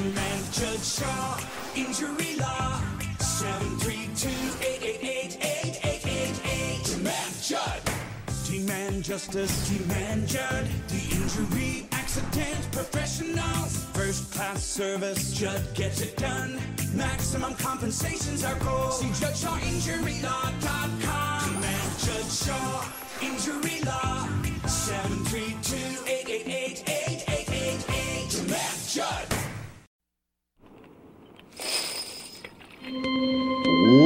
Demand Judd Shaw, injury law, 732-888-8888. Demand Judd. Demand justice, demand Judd. The injury accident professionals. First class service, Judd gets it done. Maximum compensation's our goal. See JuddShawInjuryLaw.com. Demand Judd Shaw, injury law, 732-888-8888.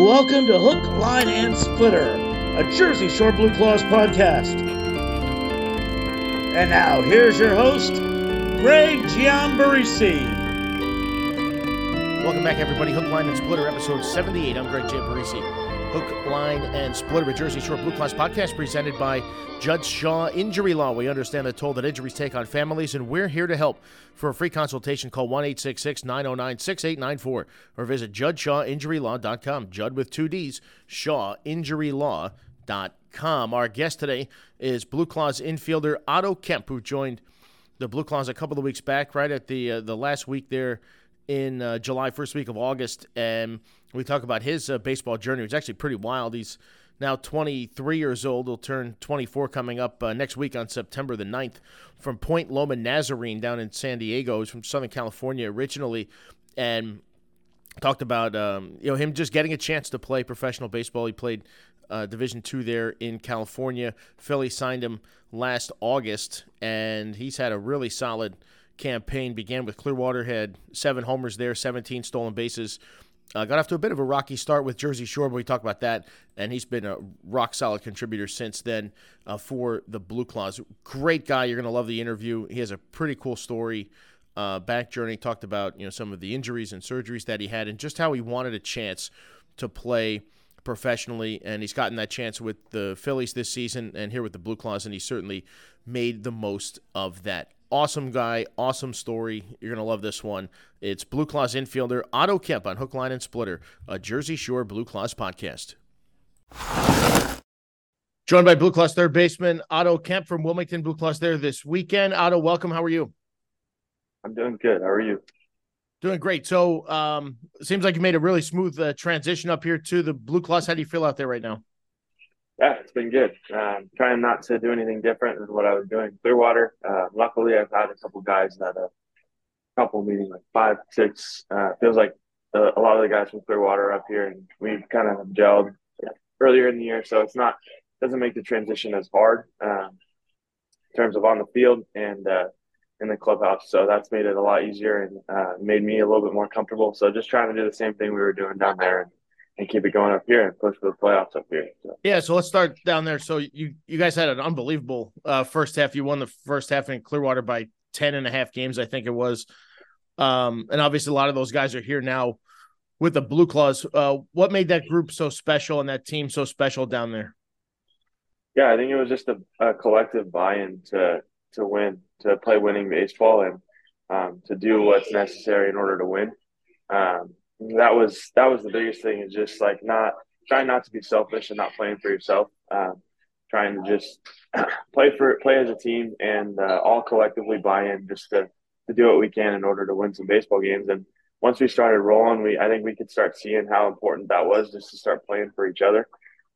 Welcome to Hook, Line, and Splitter, a Jersey Shore Blue Claws podcast. And now, here's your host, Greg Giambarisi. Welcome back, everybody. Hook, Line, and Splitter, episode 78. I'm Greg Giambarisi. Hook, Line, and Splitter, a Jersey Shore Blue Claws podcast presented by Judd Shaw Injury Law. We understand the toll that injuries take on families, and we're here to help. For a free consultation, call 1 909 6894 or visit juddshawinjurylaw.com. Judd with two D's, shawinjurylaw.com. Our guest today is Blue Claws infielder Otto Kemp, who joined the Blue Claws a couple of weeks back, right at the uh, the last week there in uh, July, first week of August, and we talk about his uh, baseball journey. It's actually pretty wild. He's now 23 years old. He'll turn 24 coming up uh, next week on September the 9th from Point Loma Nazarene down in San Diego. He's from Southern California originally, and talked about um, you know him just getting a chance to play professional baseball. He played uh, Division two there in California. Philly signed him last August, and he's had a really solid campaign. Began with Clearwater, had seven homers there, 17 stolen bases. Uh, got off to a bit of a rocky start with Jersey Shore, but we talk about that, and he's been a rock solid contributor since then uh, for the Blue Claws. Great guy, you're going to love the interview. He has a pretty cool story uh, back journey. Talked about you know some of the injuries and surgeries that he had, and just how he wanted a chance to play professionally, and he's gotten that chance with the Phillies this season, and here with the Blue Claws, and he certainly made the most of that. Awesome guy, awesome story. You're gonna love this one. It's Blue Claws infielder Otto Kemp on Hook, Line, and Splitter, a Jersey Shore Blue Claws podcast. Joined by Blue Claws third baseman Otto Kemp from Wilmington Blue Claws there this weekend. Otto, welcome. How are you? I'm doing good. How are you? Doing great. So, um, seems like you made a really smooth uh, transition up here to the Blue Claws. How do you feel out there right now? Yeah, it's been good. Um, trying not to do anything different than what I was doing. Clearwater. Uh, luckily, I've had a couple guys that a uh, couple meeting like five, six. Uh, feels like a lot of the guys from Clearwater are up here, and we've kind of gelled earlier in the year, so it's not doesn't make the transition as hard um, in terms of on the field and uh, in the clubhouse. So that's made it a lot easier and uh, made me a little bit more comfortable. So just trying to do the same thing we were doing down there and, and keep it going up here and push for the playoffs up here. So. Yeah, so let's start down there. So you you guys had an unbelievable uh, first half. You won the first half in Clearwater by 10 and a half games, I think it was. Um, and obviously a lot of those guys are here now with the Blue Claws. Uh, what made that group so special and that team so special down there? Yeah, I think it was just a, a collective buy-in to to win, to play winning baseball, and um, to do what's necessary in order to win. Um, that was that was the biggest thing. Is just like not trying not to be selfish and not playing for yourself. Um, trying to just play for play as a team and uh, all collectively buy in, just to to do what we can in order to win some baseball games. And once we started rolling, we I think we could start seeing how important that was just to start playing for each other.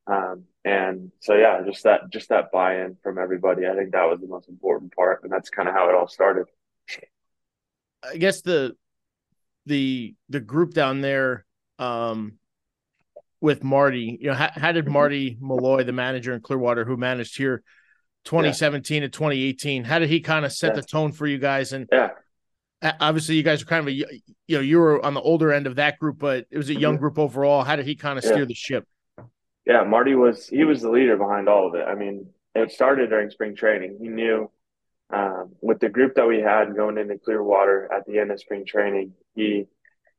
Um, and so yeah, just that just that buy-in from everybody. I think that was the most important part, and that's kind of how it all started. I guess the the the group down there um, with Marty, you know, how, how, did mm-hmm. Marty Malloy, the manager in Clearwater, who managed here 2017 yeah. to 2018, how did he kind of set yeah. the tone for you guys? And yeah, obviously you guys are kind of a you know you were on the older end of that group, but it was a young mm-hmm. group overall. How did he kind of steer the ship? Yeah, Marty was he was the leader behind all of it. I mean, it started during spring training. He knew um, with the group that we had going into Clearwater at the end of spring training, he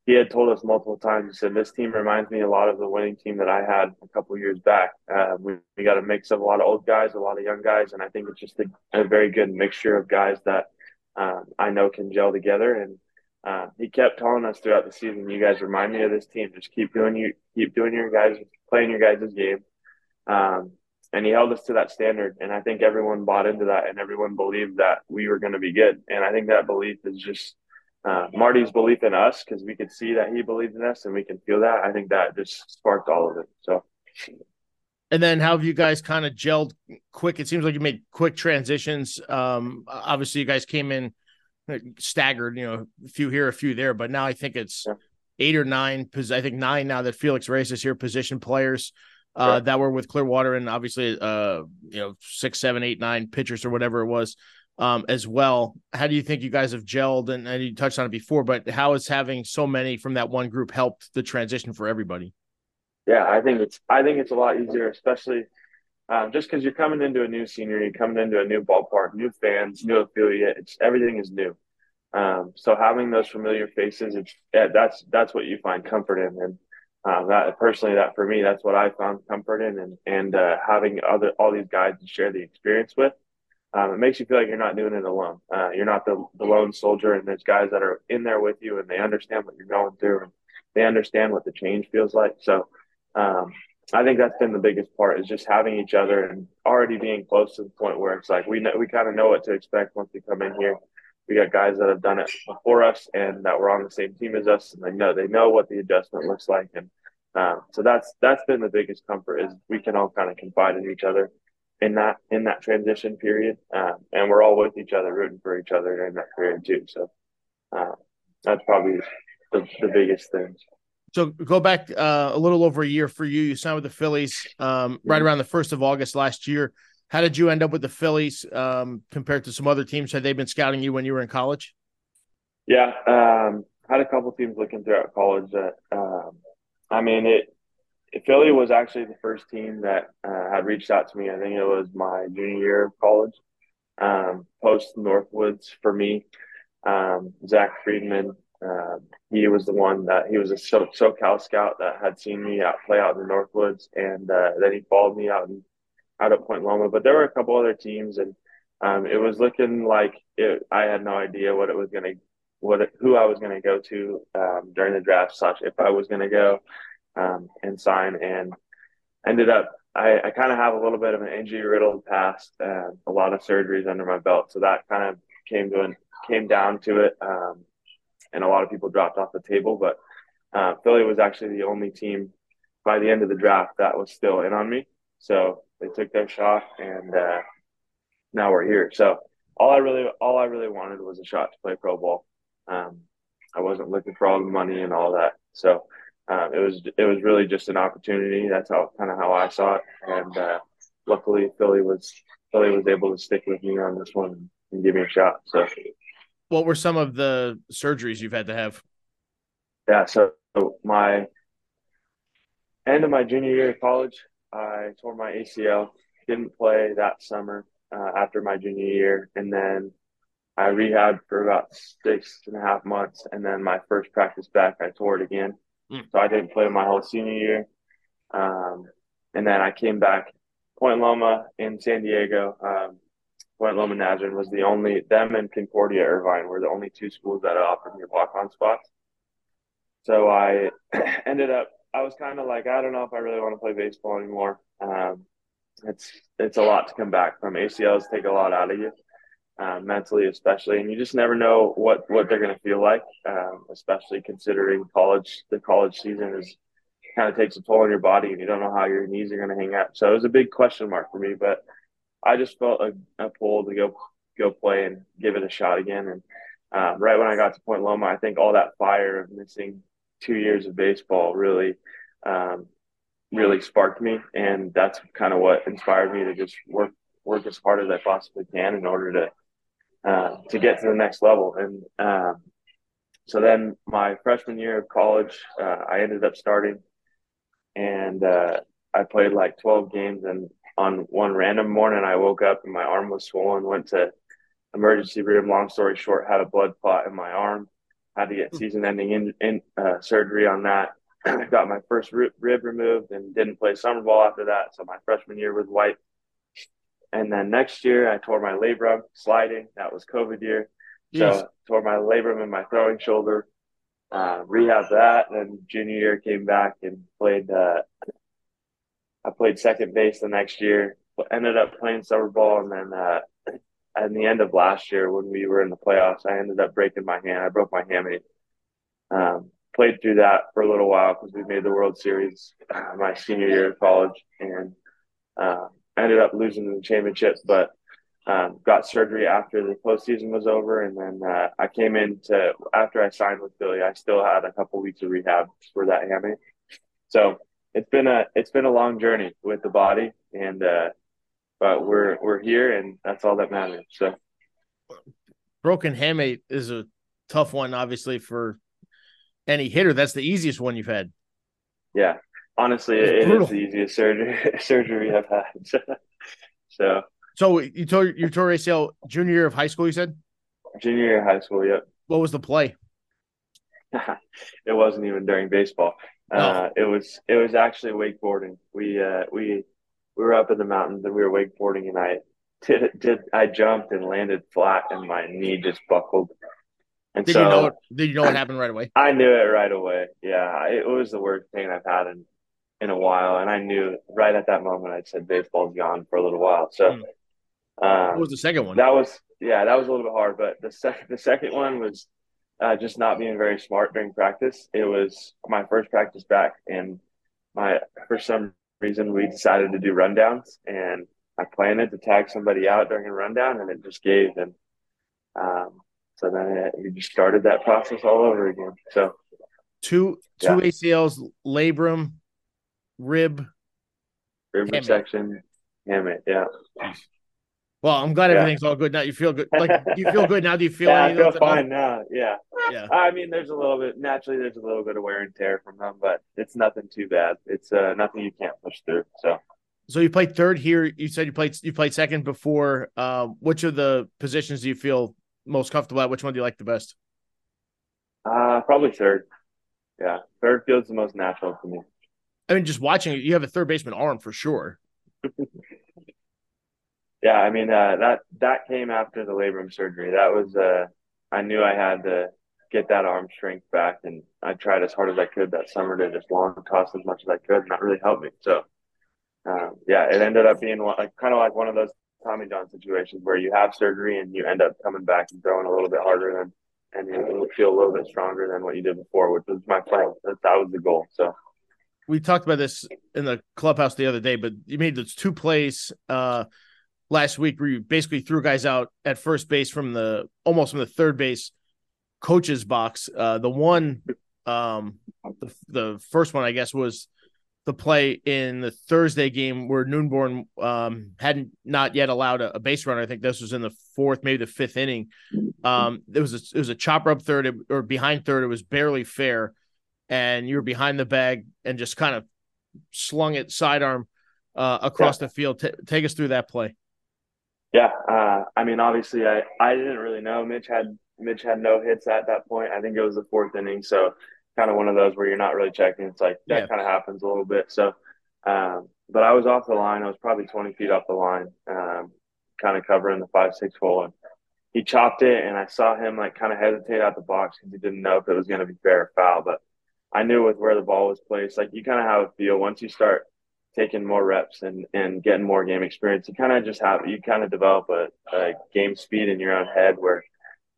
he had told us multiple times. He said, "This team reminds me a lot of the winning team that I had a couple years back. Uh, we, we got a mix of a lot of old guys, a lot of young guys, and I think it's just a, a very good mixture of guys that um, I know can gel together." And uh, he kept telling us throughout the season, "You guys remind me of this team. Just keep doing you keep doing your guys playing your guys' game. Um, and he held us to that standard. And I think everyone bought into that and everyone believed that we were going to be good. And I think that belief is just uh, Marty's belief in us because we could see that he believed in us and we can feel that. I think that just sparked all of it. So. And then how have you guys kind of gelled quick? It seems like you made quick transitions. Um, obviously, you guys came in staggered, you know, a few here, a few there, but now I think it's yeah. eight or nine. Because I think nine now that Felix Reyes is here, position players uh, that were with Clearwater, and obviously, uh, you know, six, seven, eight, nine pitchers or whatever it was um, as well. How do you think you guys have gelled? And, and you touched on it before, but how has having so many from that one group helped the transition for everybody? Yeah, I think it's I think it's a lot easier, especially um, just because you're coming into a new scenery, you're coming into a new ballpark, new fans, new affiliate. It's everything is new. Um, so having those familiar faces, it's yeah, that's that's what you find comfort in, and uh, that personally, that for me, that's what I found comfort in, and and uh, having other all these guys to share the experience with um, it makes you feel like you're not doing it alone. Uh, you're not the, the lone soldier, and there's guys that are in there with you, and they understand what you're going through, and they understand what the change feels like. So, um, I think that's been the biggest part is just having each other and already being close to the point where it's like we know we kind of know what to expect once we come in here. We got guys that have done it before us and that were on the same team as us, and they know they know what the adjustment looks like, and uh, so that's that's been the biggest comfort is we can all kind of confide in each other in that in that transition period, um, and we're all with each other, rooting for each other in that period too. So uh, that's probably the, the biggest thing. So go back uh, a little over a year for you. You signed with the Phillies um, right around the first of August last year. How did you end up with the Phillies um, compared to some other teams? Had they been scouting you when you were in college? Yeah, um, had a couple teams looking throughout college. That um, I mean, it Philly was actually the first team that uh, had reached out to me. I think it was my junior year of college, um, post Northwoods for me. Um, Zach Friedman, uh, he was the one that he was a so, SoCal scout that had seen me out play out in the Northwoods, and uh, then he followed me out in, out at Point Loma. But there were a couple other teams, and um, it was looking like it, I had no idea what it was going to, what it, who I was going to go to um, during the draft, such if I was going to go um, and sign. And ended up, I, I kind of have a little bit of an injury riddled past, and a lot of surgeries under my belt. So that kind of came to an, came down to it, um, and a lot of people dropped off the table. But uh, Philly was actually the only team by the end of the draft that was still in on me. So they took their shot, and uh, now we're here. So all I really all I really wanted was a shot to play pro ball. Um, I wasn't looking for all the money and all that. So um, it was it was really just an opportunity. That's how kind of how I saw it, and uh, luckily Philly was Philly was able to stick with me on this one and give me a shot. So, what were some of the surgeries you've had to have? Yeah, so my end of my junior year of college, I tore my ACL. Didn't play that summer uh, after my junior year, and then I rehabbed for about six and a half months, and then my first practice back, I tore it again. Mm. So I didn't play my whole senior year. Um, and then I came back. Point Loma in San Diego. Um, Point Loma Nazarene was the only them and Concordia Irvine were the only two schools that offered me walk on spots. So I ended up. I was kind of like, I don't know if I really want to play baseball anymore. Um, it's it's a lot to come back from. ACLs take a lot out of you uh, mentally, especially, and you just never know what what they're going to feel like, um, especially considering college. The college season is kind of takes a toll on your body, and you don't know how your knees are going to hang out. So it was a big question mark for me, but I just felt a, a pull to go go play and give it a shot again. And uh, right when I got to Point Loma, I think all that fire of missing two years of baseball really. Um, really sparked me and that's kind of what inspired me to just work work as hard as I possibly can in order to uh, to get to the next level. And um, so then my freshman year of college, uh, I ended up starting, and uh, I played like 12 games. And on one random morning, I woke up and my arm was swollen. Went to emergency room. Long story short, had a blood clot in my arm. Had to get hmm. season-ending in, in uh, surgery on that. got my first rib removed and didn't play summer ball after that. So my freshman year was wiped and then next year, I tore my labrum sliding. That was COVID year. Yes. So tore my labrum in my throwing shoulder, uh, rehab that. And junior year came back and played. Uh, I played second base the next year. But ended up playing summer ball, and then uh, at the end of last year when we were in the playoffs, I ended up breaking my hand. I broke my hamate. Um, played through that for a little while because we made the World Series uh, my senior year of college, and uh, ended up losing the championship. But um, got surgery after the postseason was over, and then uh, I came in to after I signed with Philly. I still had a couple weeks of rehab for that hamate, so it's been a it's been a long journey with the body, and uh, but we're we're here, and that's all that matters. So, broken hamate is a tough one, obviously for any hitter. That's the easiest one you've had. Yeah, honestly, it, it is the easiest surgery surgery I've had. so, so you tore you tore ACL junior year of high school. You said junior year of high school. Yep. What was the play? it wasn't even during baseball. Oh. Uh, it was it was actually wakeboarding. We uh, we we were up in the mountains and we were wakeboarding and I did did I jumped and landed flat and my knee just buckled. And did so, you know it, did you know what happened right away? I knew it right away. Yeah, it was the worst pain I've had in in a while, and I knew right at that moment I said baseball's gone for a little while. So, mm. um, what was the second one? That was yeah, that was a little bit hard, but the second the second one was uh, just not being very smart during practice. It was my first practice back, and my for some reason we decided to do rundowns, and I planned it to tag somebody out during a rundown, and it just gave, and um, so then it, we just started that process all over again. So two two yeah. ACLs, labrum, rib, rib section, hamate, yeah. Well, I'm glad everything's yeah. all good now. You feel good. Like you feel good now. Do you feel? yeah, I feel fine now. Yeah. Yeah. I mean, there's a little bit naturally. There's a little bit of wear and tear from them, but it's nothing too bad. It's uh, nothing you can't push through. So. So you played third here. You said you played you played second before. Uh, which of the positions do you feel most comfortable at? Which one do you like the best? Uh, probably third. Yeah, third feels the most natural to me. I mean, just watching you have a third baseman arm for sure. Yeah, I mean uh, that that came after the labrum surgery. That was uh, I knew I had to get that arm strength back, and I tried as hard as I could that summer to just long toss as much as I could, and that really helped me. So, um, yeah, it ended up being like kind of like one of those Tommy John situations where you have surgery and you end up coming back and throwing a little bit harder than and you feel a little bit stronger than what you did before, which was my plan. That, that was the goal. So we talked about this in the clubhouse the other day, but you made those two plays uh, last week where you basically threw guys out at first base from the almost from the third base coach's box. Uh, the one, um, the, the first one, I guess, was the play in the Thursday game where Neunborn um, hadn't not yet allowed a, a, base runner. I think this was in the fourth, maybe the fifth inning. Um, it was a, it was a chopper up third or behind third. It was barely fair, and you were behind the bag and just kind of slung it sidearm uh, across yeah. the field. T- take us through that play. Yeah, uh, I mean, obviously, I, I didn't really know. Mitch had Mitch had no hits at that point. I think it was the fourth inning, so kind of one of those where you're not really checking. It's like that yeah. kind of happens a little bit. So, um, but I was off the line. I was probably 20 feet off the line, um, kind of covering the five six hole, and he chopped it, and I saw him like kind of hesitate out the box because he didn't know if it was going to be fair or foul. But I knew with where the ball was placed, like you kind of have a feel once you start taking more reps and, and getting more game experience, you kind of just have you kind of develop a, a, game speed in your own head where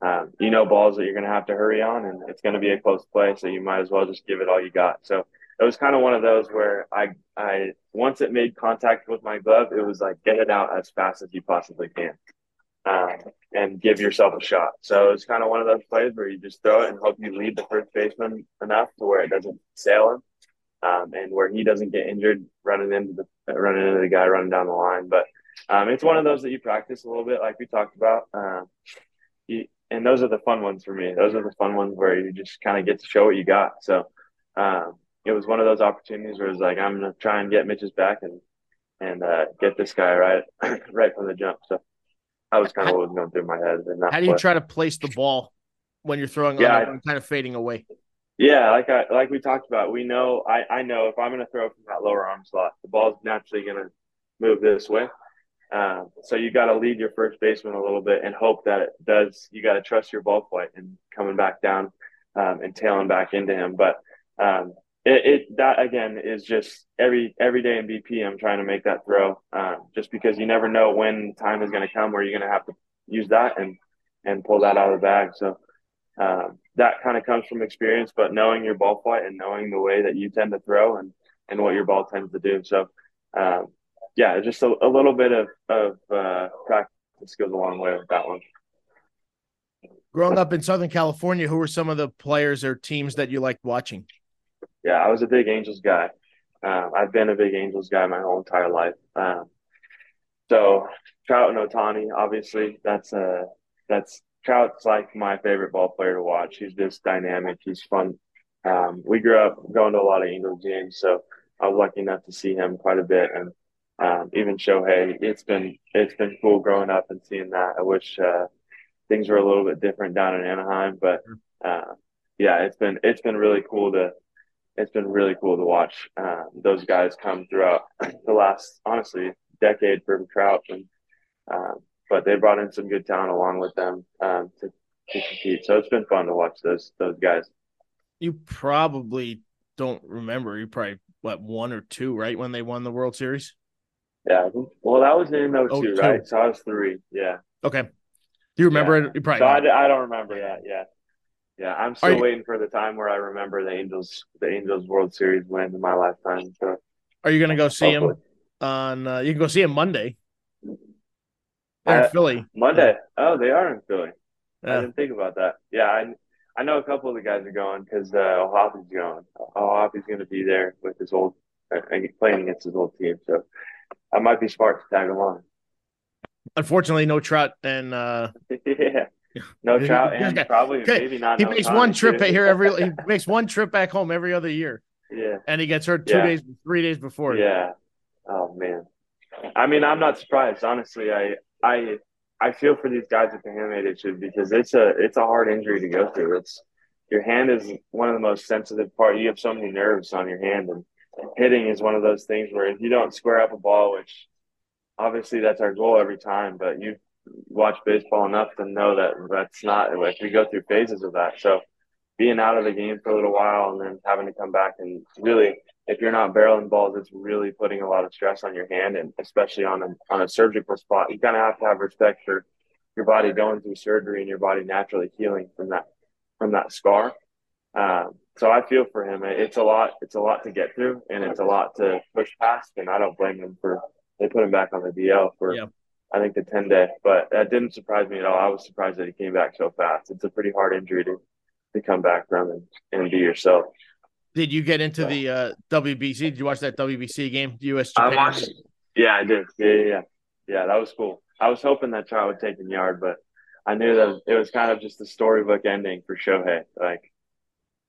um, you know balls that you're going to have to hurry on and it's going to be a close play, so you might as well just give it all you got. So it was kind of one of those where I I once it made contact with my glove, it was like get it out as fast as you possibly can. Um, and give yourself a shot. So it's kind of one of those plays where you just throw it and hope you lead the first baseman enough to where it doesn't sail him um, and where he doesn't get injured running into the running into the guy running down the line. But um, it's one of those that you practice a little bit, like we talked about. Uh, you, and those are the fun ones for me. Those are the fun ones where you just kind of get to show what you got. So um, it was one of those opportunities where it's like I'm gonna try and get Mitch's back and and uh, get this guy right right from the jump. So that was kind of what was going through my head. How do you try to place the ball when you're throwing yeah, I, kind of fading away? Yeah, like I like we talked about, we know I, I know if I'm going to throw from that lower arm slot, the ball's naturally going to move this way. Um, so you got to lead your first baseman a little bit and hope that it does. You got to trust your ball flight and coming back down um, and tailing back into him. But um, it, it, that again is just every every day in BP. I'm trying to make that throw um, just because you never know when time is going to come where you're going to have to use that and and pull that out of the bag. So um, that kind of comes from experience, but knowing your ball flight and knowing the way that you tend to throw and and what your ball tends to do. So um, yeah, just a, a, little bit of of uh, practice goes a long way with that one. Growing up in Southern California, who were some of the players or teams that you liked watching? Yeah, I was a big Angels guy. Um, I've been a big Angels guy my whole entire life. Um, so Trout and Ohtani, obviously, that's a that's Trout's like my favorite ball player to watch. He's just dynamic. He's fun. Um, we grew up going to a lot of Angels games, so I was lucky enough to see him quite a bit, and um, even Shohei. It's been it's been cool growing up and seeing that. I wish uh, things were a little bit different down in Anaheim, but uh, yeah, it's been it's been really cool to it's been really cool to watch uh, those guys come throughout the last honestly decade for Trout and. Um, but they brought in some good talent along with them um, to, to compete. So it's been fun to watch those those guys. You probably don't remember. You probably what one or two, right? When they won the World Series. Yeah. Well, that was in 02, 02. right? So I was three. Yeah. Okay. Do you remember yeah. it? You probably. So I, I don't remember that. Yeah. Yeah, I'm still you, waiting for the time where I remember the Angels, the Angels World Series win in my lifetime. So, are you going to go see hopefully. him on? Uh, you can go see him Monday. They're in Philly. Monday. Oh, they are in Philly. Yeah. I didn't think about that. Yeah, I I know a couple of the guys are going because uh, O'Hoppe's going. O'Hoppe's going to be there with his old uh, playing against his old team. So I might be smart to tag along. Unfortunately, no Trout and uh, yeah, no Trout and probably okay. maybe not. He makes one trip too. here every. He makes one trip back home every other year. Yeah, and he gets hurt two yeah. days, three days before. Yeah. Oh man. I mean, I'm not surprised. Honestly, I I I feel for these guys with the hamate issue because it's a it's a hard injury to go through. It's your hand is one of the most sensitive part. You have so many nerves on your hand, and hitting is one of those things where if you don't square up a ball, which obviously that's our goal every time, but you watch baseball enough to know that that's not like we go through phases of that. So being out of the game for a little while and then having to come back and really if you're not barreling balls, it's really putting a lot of stress on your hand, and especially on a on a surgical spot. You kind of have to have respect for your body going through surgery and your body naturally healing from that from that scar. Um, so I feel for him. It's a lot. It's a lot to get through, and it's a lot to push past. And I don't blame him for they put him back on the DL for yeah. I think the ten day. But that didn't surprise me at all. I was surprised that he came back so fast. It's a pretty hard injury to to come back from and, and be yourself. Did you get into the uh, WBC? Did you watch that WBC game, U.S. Japan? I watched. Yeah, I did. Yeah, yeah, yeah. Yeah, that was cool. I was hoping that Trout would take the yard, but I knew that it was kind of just a storybook ending for Shohei. Like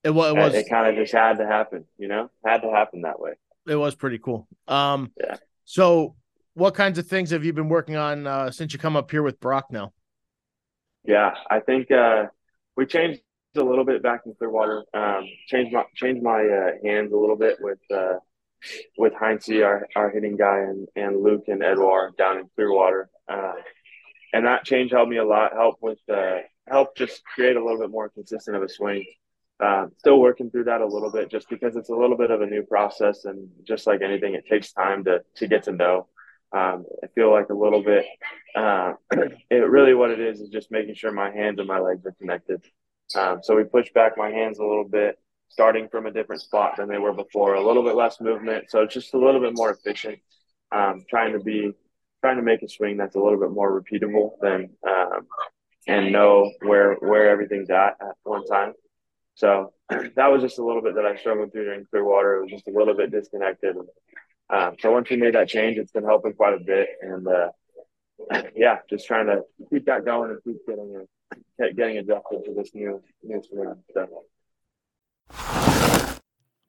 it was. It, was, it kind of just had to happen. You know, had to happen that way. It was pretty cool. Um, yeah. So, what kinds of things have you been working on uh, since you come up here with Brock now? Yeah, I think uh, we changed a little bit back in Clearwater. Um, changed my changed my uh, hands a little bit with uh, with Heinze, our, our hitting guy, and, and Luke and Edouard down in Clearwater. Uh, and that change helped me a lot. Help with uh, help just create a little bit more consistent of a swing. Uh, still working through that a little bit, just because it's a little bit of a new process, and just like anything, it takes time to to get to know. Um, I feel like a little bit. Uh, it really what it is is just making sure my hands and my legs are connected. Um, so we pushed back my hands a little bit, starting from a different spot than they were before. A little bit less movement, so it's just a little bit more efficient. Um, trying to be, trying to make a swing that's a little bit more repeatable than, um, and know where where everything's at at one time. So that was just a little bit that I struggled through during Clearwater. It was just a little bit disconnected. Um, so once we made that change, it's been helping quite a bit. And uh, yeah, just trying to keep that going and keep getting it getting adjusted to this new new stuff.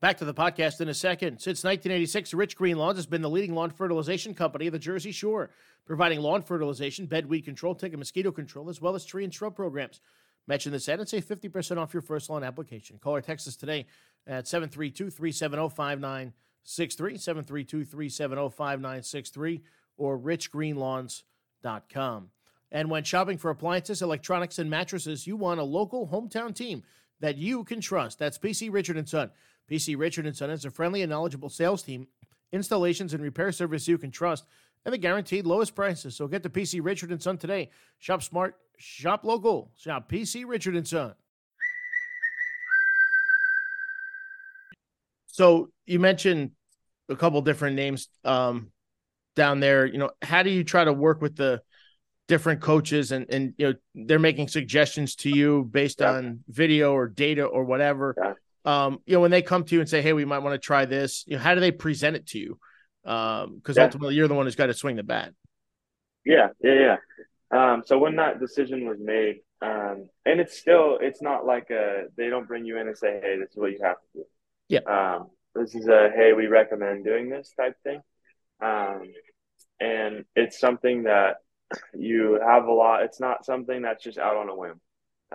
Back to the podcast in a second. Since 1986, Rich Green Lawns has been the leading lawn fertilization company of the Jersey Shore, providing lawn fertilization, bed weed control, tick and mosquito control, as well as tree and shrub programs. Mention this ad and save 50% off your first lawn application. Call or text us today at 732 370 5963, 732 370 5963, or richgreenlawns.com. And when shopping for appliances, electronics, and mattresses, you want a local hometown team that you can trust. That's PC Richard and Son. PC Richard and Son is a friendly and knowledgeable sales team, installations and repair service you can trust, and the guaranteed lowest prices. So get to PC Richard and Son today. Shop smart, shop local. Shop PC Richard and Son. So you mentioned a couple different names um, down there. You know, how do you try to work with the different coaches and and you know they're making suggestions to you based yeah. on video or data or whatever. Yeah. Um, you know, when they come to you and say, "Hey, we might want to try this," you know, how do they present it to you? Because um, yeah. ultimately, you're the one who's got to swing the bat. Yeah, yeah, yeah. Um, so when that decision was made, um, and it's still, it's not like a, they don't bring you in and say, "Hey, this is what you have to do." Yeah. Um, this is a, "Hey, we recommend doing this" type thing. Um, and it's something that you have a lot. It's not something that's just out on a whim.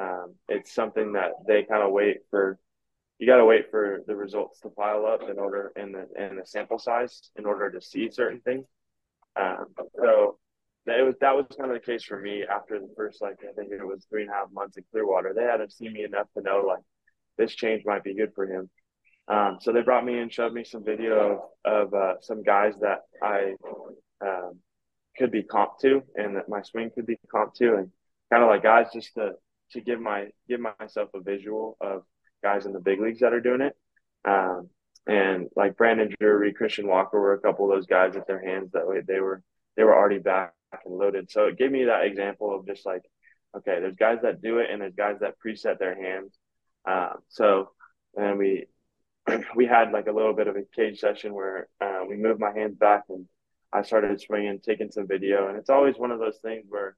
Um, it's something that they kind of wait for. You got to wait for the results to pile up in order in the in the sample size in order to see certain things. Um, so it was that was kind of the case for me after the first like I think it was three and a half months in Clearwater. They hadn't seen me enough to know like this change might be good for him. Um, so they brought me in, showed me some video of, of uh, some guys that I um, could be comp to and that my swing could be comp to and kind of like guys just to to give my give myself a visual of guys in the big leagues that are doing it. Um, and like Brandon Drury, Christian Walker were a couple of those guys with their hands that way they were they were already back and loaded. So it gave me that example of just like, okay, there's guys that do it and there's guys that preset their hands. Um, so and we we had like a little bit of a cage session where uh, we moved my hands back and I started swinging, taking some video, and it's always one of those things where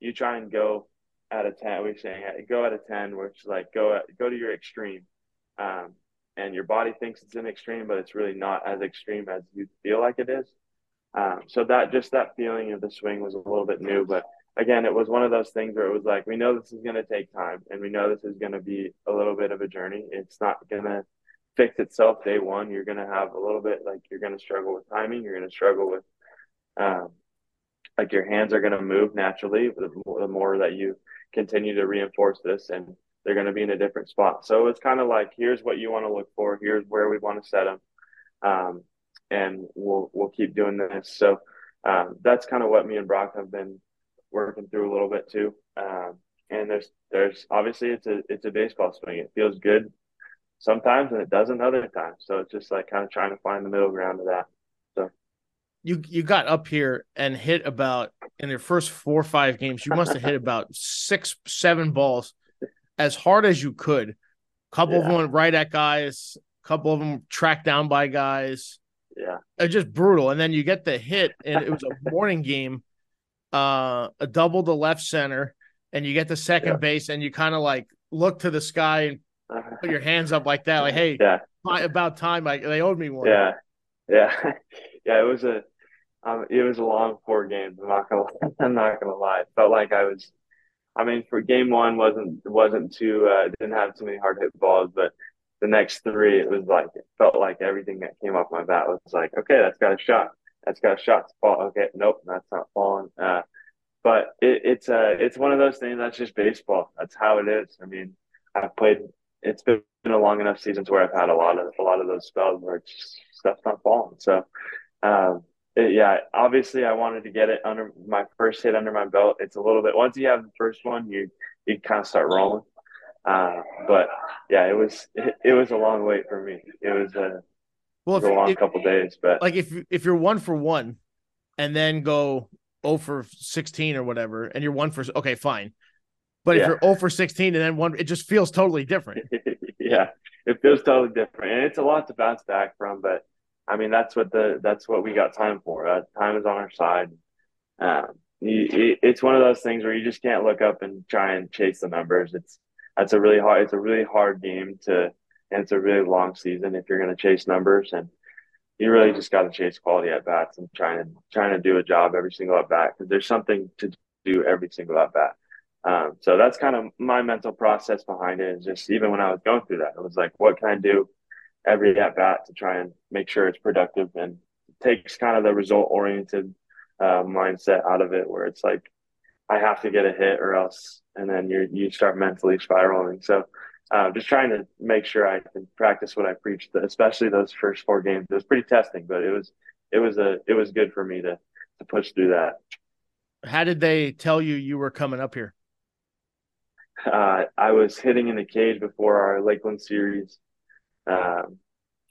you try and go at a ten. We're saying go at a ten, which is like go at, go to your extreme, um, and your body thinks it's an extreme, but it's really not as extreme as you feel like it is. Um, so that just that feeling of the swing was a little bit new, but again, it was one of those things where it was like we know this is going to take time, and we know this is going to be a little bit of a journey. It's not going to fix itself day one. You're going to have a little bit like you're going to struggle with timing. You're going to struggle with, um, like your hands are going to move naturally the more, the more that you continue to reinforce this, and they're going to be in a different spot. So it's kind of like here's what you want to look for. Here's where we want to set them, um, and we'll we'll keep doing this. So um, that's kind of what me and Brock have been working through a little bit too. Um, and there's there's obviously it's a it's a baseball swing. It feels good sometimes and it doesn't other times. So it's just like kind of trying to find the middle ground of that. So you you got up here and hit about in your first four or five games, you must have hit about six, seven balls as hard as you could. A couple yeah. of them went right at guys, a couple of them tracked down by guys. Yeah. It's just brutal. And then you get the hit, and it was a morning game, uh, a double to left center, and you get the second yeah. base, and you kind of like look to the sky and put your hands up like that, like, hey, yeah, about time. Like they owed me one. Yeah, yeah, yeah. It was a, um, it was a long four games. I'm not gonna, I'm not gonna lie. It felt like I was. I mean, for game one wasn't wasn't too uh, didn't have too many hard hit balls, but the next three it was like it felt like everything that came off my bat was like, okay, that's got a shot. That's got a shot to fall. Okay, nope, that's not falling. Uh, but it, it's uh it's one of those things that's just baseball. That's how it is. I mean, I've played it's been a long enough season to where I've had a lot of a lot of those spells where just stuff's not falling. So, um, it, yeah, obviously I wanted to get it under my first hit under my belt. It's a little bit once you have the first one, you you kind of start rolling. Uh, but yeah, it was it, it, was a long wait for me. It was a well, was a long if, couple days. But like if if you're one for one, and then go oh for 16 or whatever, and you're one for okay, fine. But yeah. if you're 0 for 16 and then one, it just feels totally different. yeah, it feels totally different, and it's a lot to bounce back from. But I mean, that's what the that's what we got time for. Uh, time is on our side. Um, you, it's one of those things where you just can't look up and try and chase the numbers. It's that's a really hard. It's a really hard game to, and it's a really long season if you're going to chase numbers and you really just got to chase quality at bats and trying to trying to do a job every single at bat because there's something to do every single at bat. Um, so that's kind of my mental process behind it. Is just even when I was going through that, it was like, what can I do every at bat to try and make sure it's productive and takes kind of the result oriented uh, mindset out of it, where it's like I have to get a hit or else, and then you you start mentally spiraling. So. Uh, just trying to make sure I can practice what I preached, especially those first four games. It was pretty testing, but it was it was a it was good for me to to push through that. How did they tell you you were coming up here? Uh, I was hitting in the cage before our Lakeland series, um,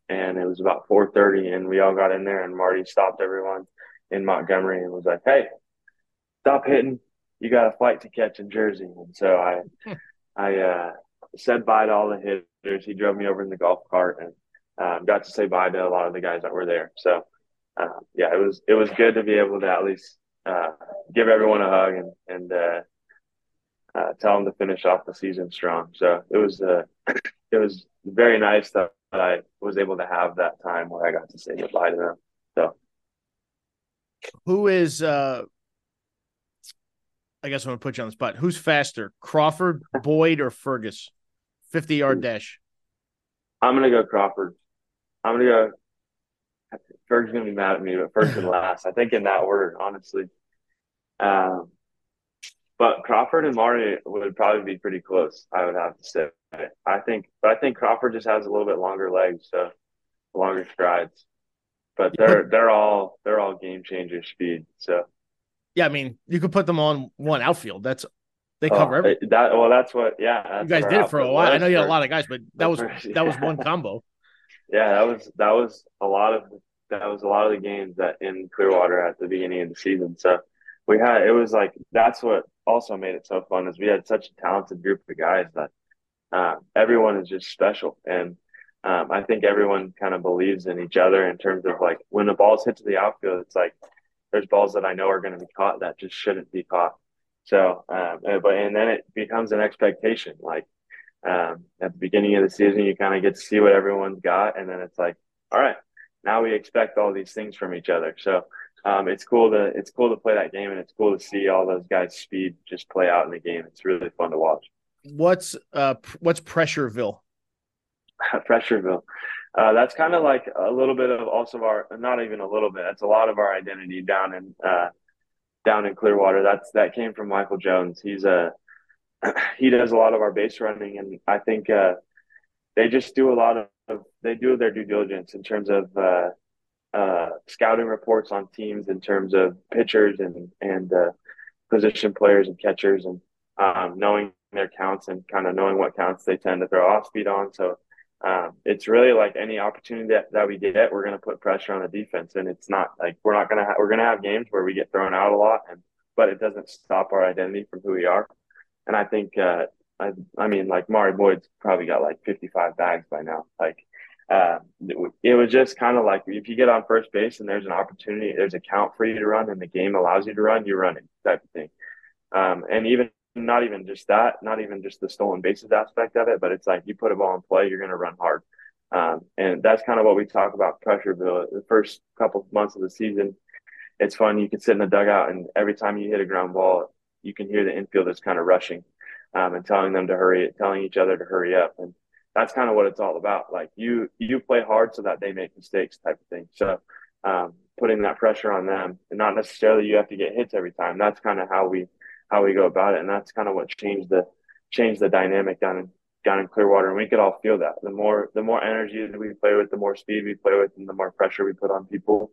and it was about 4:30, and we all got in there, and Marty stopped everyone in Montgomery and was like, "Hey, stop hitting! You got a flight to catch in Jersey." And so I, I uh, said bye to all the hitters. He drove me over in the golf cart and um, got to say bye to a lot of the guys that were there. So uh, yeah, it was it was good to be able to at least uh, give everyone a hug and and uh, tell them to finish off the season strong. So it was uh, it was very nice that I was able to have that time where I got to say goodbye to them. So who is uh I guess I'm gonna put you on the spot. Who's faster, Crawford, Boyd, or Fergus? Fifty yard dash. I'm gonna go Crawford. I'm gonna go. Ferg's gonna be mad at me, but first and last. I think in that order, honestly. Um, but Crawford and Mari would probably be pretty close. I would have to say. I think, but I think Crawford just has a little bit longer legs, so longer strides. But they're they're all they're all game changer speed. So yeah, I mean, you could put them on one outfield. That's they oh, cover everything. That well, that's what. Yeah, that's you guys did it for a while. I know you had a lot of guys, but that was that was one combo. Yeah, that was that was a lot of that was a lot of the games that in Clearwater at the beginning of the season. So we had it was like that's what also made it so fun is we had such a talented group of guys that uh, everyone is just special and um, I think everyone kind of believes in each other in terms of like when the balls hit to the outfield, it's like there's balls that I know are going to be caught that just shouldn't be caught. So, um, but and then it becomes an expectation. Like um, at the beginning of the season, you kind of get to see what everyone's got, and then it's like, all right, now we expect all these things from each other. So um, it's cool to it's cool to play that game, and it's cool to see all those guys' speed just play out in the game. It's really fun to watch. What's uh what's Pressureville? Pressureville. Uh, that's kind of like a little bit of also our, not even a little bit. That's a lot of our identity down in uh, down in Clearwater. That's that came from Michael Jones. He's a he does a lot of our base running, and I think uh, they just do a lot of they do their due diligence in terms of uh, uh, scouting reports on teams, in terms of pitchers and and uh, position players and catchers, and um, knowing their counts and kind of knowing what counts they tend to throw off speed on. So um, it's really like any opportunity that, that we get, we're going to put pressure on the defense. And it's not like we're not going to, ha- we're going to have games where we get thrown out a lot and, but it doesn't stop our identity from who we are. And I think, uh, I, I mean, like Mari Boyd's probably got like 55 bags by now. Like, uh, it, was just kind of like if you get on first base and there's an opportunity, there's a count for you to run and the game allows you to run, you're running type of thing. Um, and even not even just that, not even just the stolen bases aspect of it, but it's like you put a ball in play, you're going to run hard. Um, and that's kind of what we talk about Pressureville. The first couple months of the season, it's fun. You can sit in the dugout, and every time you hit a ground ball, you can hear the infielders kind of rushing um, and telling them to hurry, telling each other to hurry up. And that's kind of what it's all about. Like you, you play hard so that they make mistakes, type of thing. So um, putting that pressure on them, and not necessarily you have to get hits every time. That's kind of how we how we go about it, and that's kind of what changed the changed the dynamic down in down in Clearwater, and we could all feel that. The more the more energy that we play with, the more speed we play with, and the more pressure we put on people,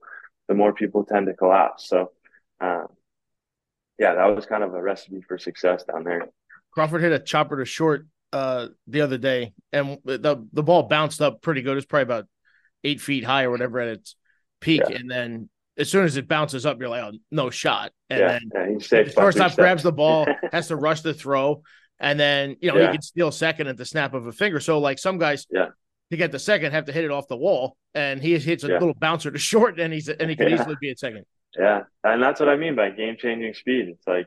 the more people tend to collapse. So, uh, yeah, that was kind of a recipe for success down there. Crawford hit a chopper to short uh, the other day, and the the ball bounced up pretty good. It's probably about eight feet high or whatever at its peak, yeah. and then as soon as it bounces up, you're like, oh, no shot. And yeah, then yeah, shortstop grabs the ball, has to rush the throw, and then you know yeah. he can steal second at the snap of a finger. So like some guys, yeah. to get the second, have to hit it off the wall, and he hits a little bouncer to short, and he's and he can easily be at second. Yeah, and that's what I mean by game changing speed. It's like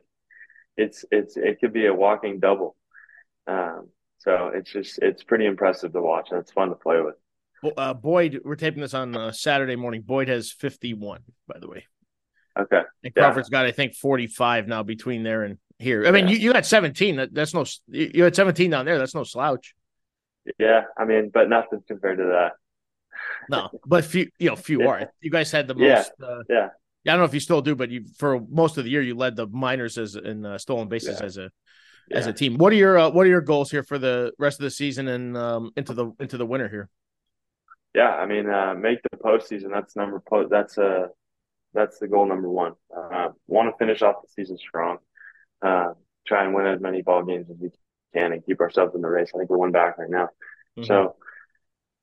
it's it's it could be a walking double. Um, so it's just it's pretty impressive to watch, and it's fun to play with uh, Boyd, we're taping this on uh, Saturday morning. Boyd has 51, by the way. Okay. And Crawford's yeah. got, I think, 45 now between there and here. I mean, yeah. you, you had 17. That, that's no, you had 17 down there. That's no slouch. Yeah. I mean, but nothing compared to that. no, but few, you know, few yeah. are. You guys had the most. Yeah. Uh, yeah. I don't know if you still do, but you for most of the year you led the minors as in uh, stolen bases as a as a team. What are your uh, what are your goals here for the rest of the season and um, into the into the winter here? yeah, I mean, uh, make the postseason. That's number po- that's a that's the goal number one. Uh, want to finish off the season strong. Uh, try and win as many ball games as we can and keep ourselves in the race. I think we're one back right now. Mm-hmm. So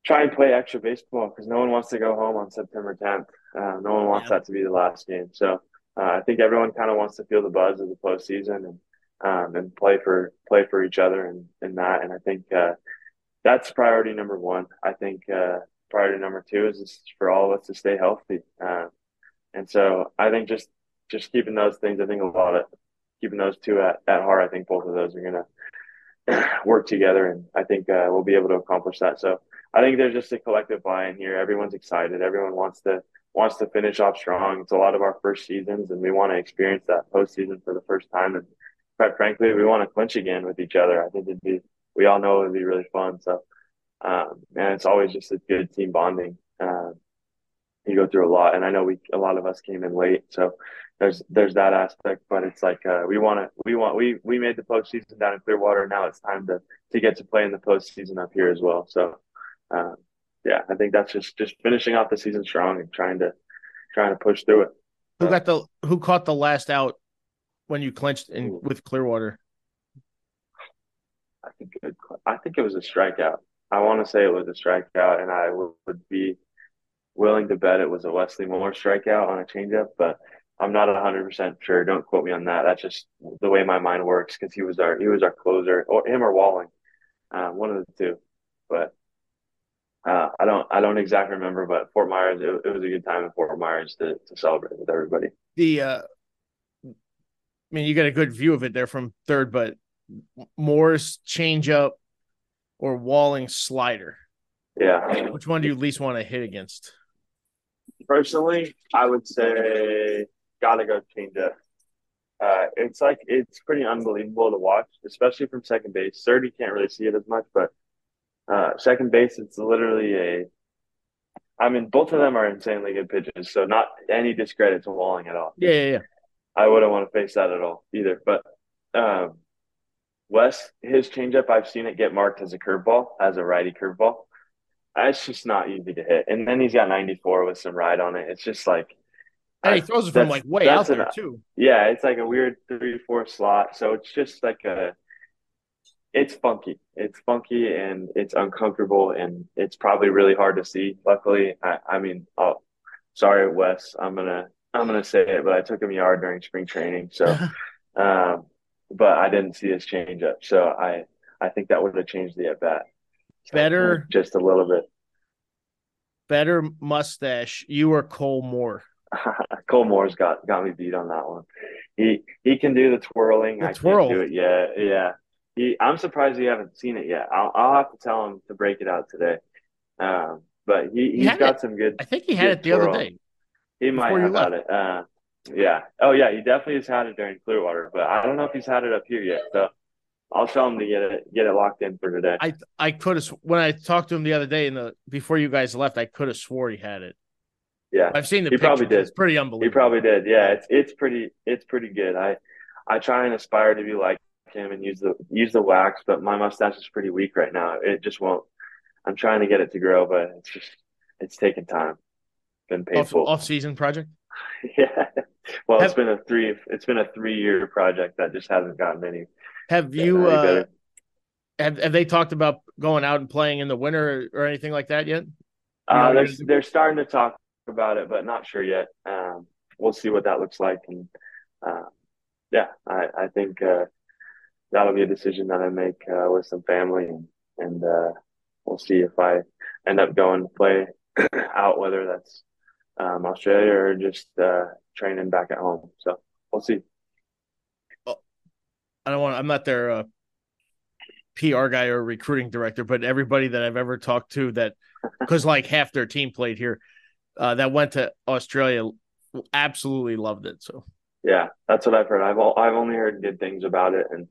try and play extra baseball because no one wants to go home on September 10th. Uh, no one wants yeah. that to be the last game. So uh, I think everyone kind of wants to feel the buzz of the postseason and um, and play for play for each other and, and that. And I think uh, that's priority number one. I think uh, priority number two is just for all of us to stay healthy. Uh, and so I think just just keeping those things, I think a lot of keeping those two at, at heart. I think both of those are going to work together, and I think uh, we'll be able to accomplish that. So I think there's just a collective buy-in here. Everyone's excited. Everyone wants to wants to finish off strong. It's a lot of our first seasons, and we want to experience that postseason for the first time. And quite frankly, we want to clinch again with each other. I think it'd be. We all know it'd be really fun. So, um, and it's always just a good team bonding. Uh, you go through a lot, and I know we a lot of us came in late, so there's there's that aspect. But it's like uh, we want to we want we we made the postseason down in Clearwater. And now it's time to to get to play in the postseason up here as well. So. Uh, yeah, I think that's just just finishing off the season strong and trying to trying to push through it. Who got the who caught the last out when you clinched in with Clearwater? I think it, I think it was a strikeout. I want to say it was a strikeout, and I would, would be willing to bet it was a Wesley Moore strikeout on a changeup, but I'm not 100 percent sure. Don't quote me on that. That's just the way my mind works because he was our he was our closer, or him or Walling, uh, one of the two. But uh, I don't I don't exactly remember, but Fort Myers it, it, was a good time in Fort Myers to, to celebrate with everybody. The uh, mean, you get a good view of it there from third, but Moore's changeup or Walling slider. Yeah. Which one do you least want to hit against? Personally, I would say gotta go changeup. Uh, it's like it's pretty unbelievable to watch, especially from second base. Third, you can't really see it as much, but uh, second base, it's literally a. I mean, both of them are insanely good pitches, so not any discredit to Walling at all. Yeah, yeah, yeah. I wouldn't want to face that at all either. But um, Wes, his changeup, I've seen it get marked as a curveball, as a righty curveball. It's just not easy to hit. And then he's got 94 with some ride on it. It's just like. And he throws it from like way out there, an, too. Yeah, it's like a weird 3 4 slot. So it's just like a it's funky. It's funky and it's uncomfortable and it's probably really hard to see. Luckily, I, I mean, oh, sorry, Wes, I'm gonna I'm gonna say it, but I took him yard during spring training, so, um, but I didn't see his change up, so I I think that would have changed the at bat. So, better, just a little bit. Better mustache, you or Cole Moore? Cole Moore's got got me beat on that one. He he can do the twirling. The I twirl. can't do it yet. Yeah, he, I'm surprised you haven't seen it yet. I'll, I'll have to tell him to break it out today. Um, but he, he's he got it. some good. I think he had it the twirl. other day. He might have had it. Uh, yeah. Oh, yeah. He definitely has had it during Clearwater, but I don't know if he's had it up here yet. So I'll tell him to get it get it locked in for today. I I could have when I talked to him the other day in the before you guys left, I could have swore he had it. Yeah, I've seen the. He pictures. probably did. It's pretty unbelievable. He probably did. Yeah, it's it's pretty it's pretty good. I I try and aspire to be like him and use the use the wax, but my mustache is pretty weak right now. It just won't. I'm trying to get it to grow, but it's just it's taking time. Been painful. Off, season project. yeah. Well, have, it's been a three. It's been a three year project that just hasn't gotten any. Have you? Any uh, have Have they talked about going out and playing in the winter or anything like that yet? Uh, they're they're starting to talk about it, but not sure yet. Um, we'll see what that looks like, and uh, yeah, I I think uh, that'll be a decision that I make uh, with some family, and, and uh, we'll see if I end up going to play out, whether that's um, Australia or just uh, training back at home. So we'll see. I don't want. I'm not their uh, PR guy or recruiting director, but everybody that I've ever talked to that, because like half their team played here, uh, that went to Australia, absolutely loved it. So yeah, that's what I've heard. I've all, I've only heard good things about it, and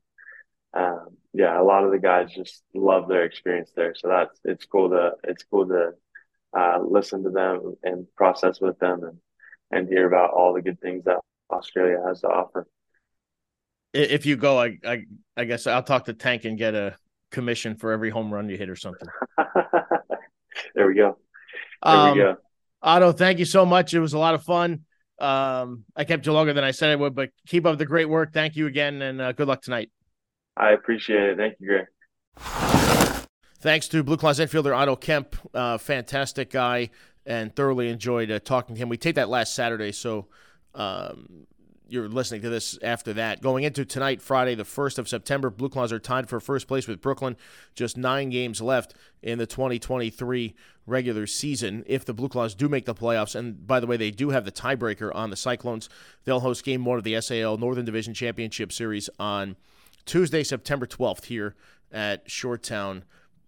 um, yeah, a lot of the guys just love their experience there. So that's it's cool to it's cool to uh, listen to them and process with them and and hear about all the good things that Australia has to offer. If you go, I I, I guess I'll talk to Tank and get a commission for every home run you hit or something. there we go. There um, we go. Otto, thank you so much. It was a lot of fun. Um, I kept you longer than I said I would, but keep up the great work. Thank you again, and uh, good luck tonight. I appreciate it. Thank you, Greg. Thanks to Blue Claws infielder Otto Kemp, uh, fantastic guy, and thoroughly enjoyed uh, talking to him. We taped that last Saturday, so um, you're listening to this after that. Going into tonight, Friday, the 1st of September, Blue Claws are tied for first place with Brooklyn. Just nine games left in the 2023 regular season. If the Blue Claws do make the playoffs, and by the way, they do have the tiebreaker on the Cyclones, they'll host game one of the SAL Northern Division Championship Series on Tuesday, September 12th, here at Shoretown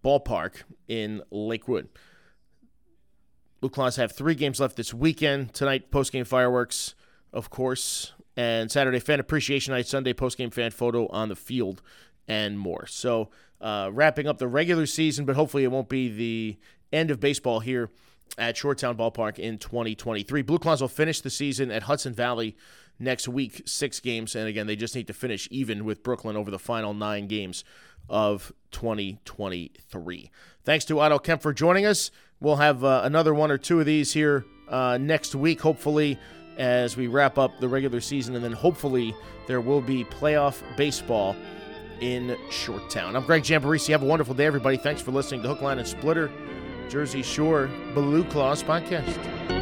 Ballpark in Lakewood. Blue Claws have three games left this weekend. Tonight, post-game fireworks, of course, and Saturday fan appreciation night, Sunday post-game fan photo on the field, and more. So, uh, wrapping up the regular season, but hopefully it won't be the end of baseball here at Shoretown Ballpark in 2023. Blue Claws will finish the season at Hudson Valley next week, six games, and again they just need to finish even with Brooklyn over the final nine games of 2023. Thanks to Otto Kemp for joining us. We'll have uh, another one or two of these here uh, next week, hopefully as we wrap up the regular season, and then hopefully there will be playoff baseball in Shoretown. I'm Greg Giombarrese. Have a wonderful day, everybody. Thanks for listening to Hook, Line, and Splitter, Jersey Shore Blue Claws podcast.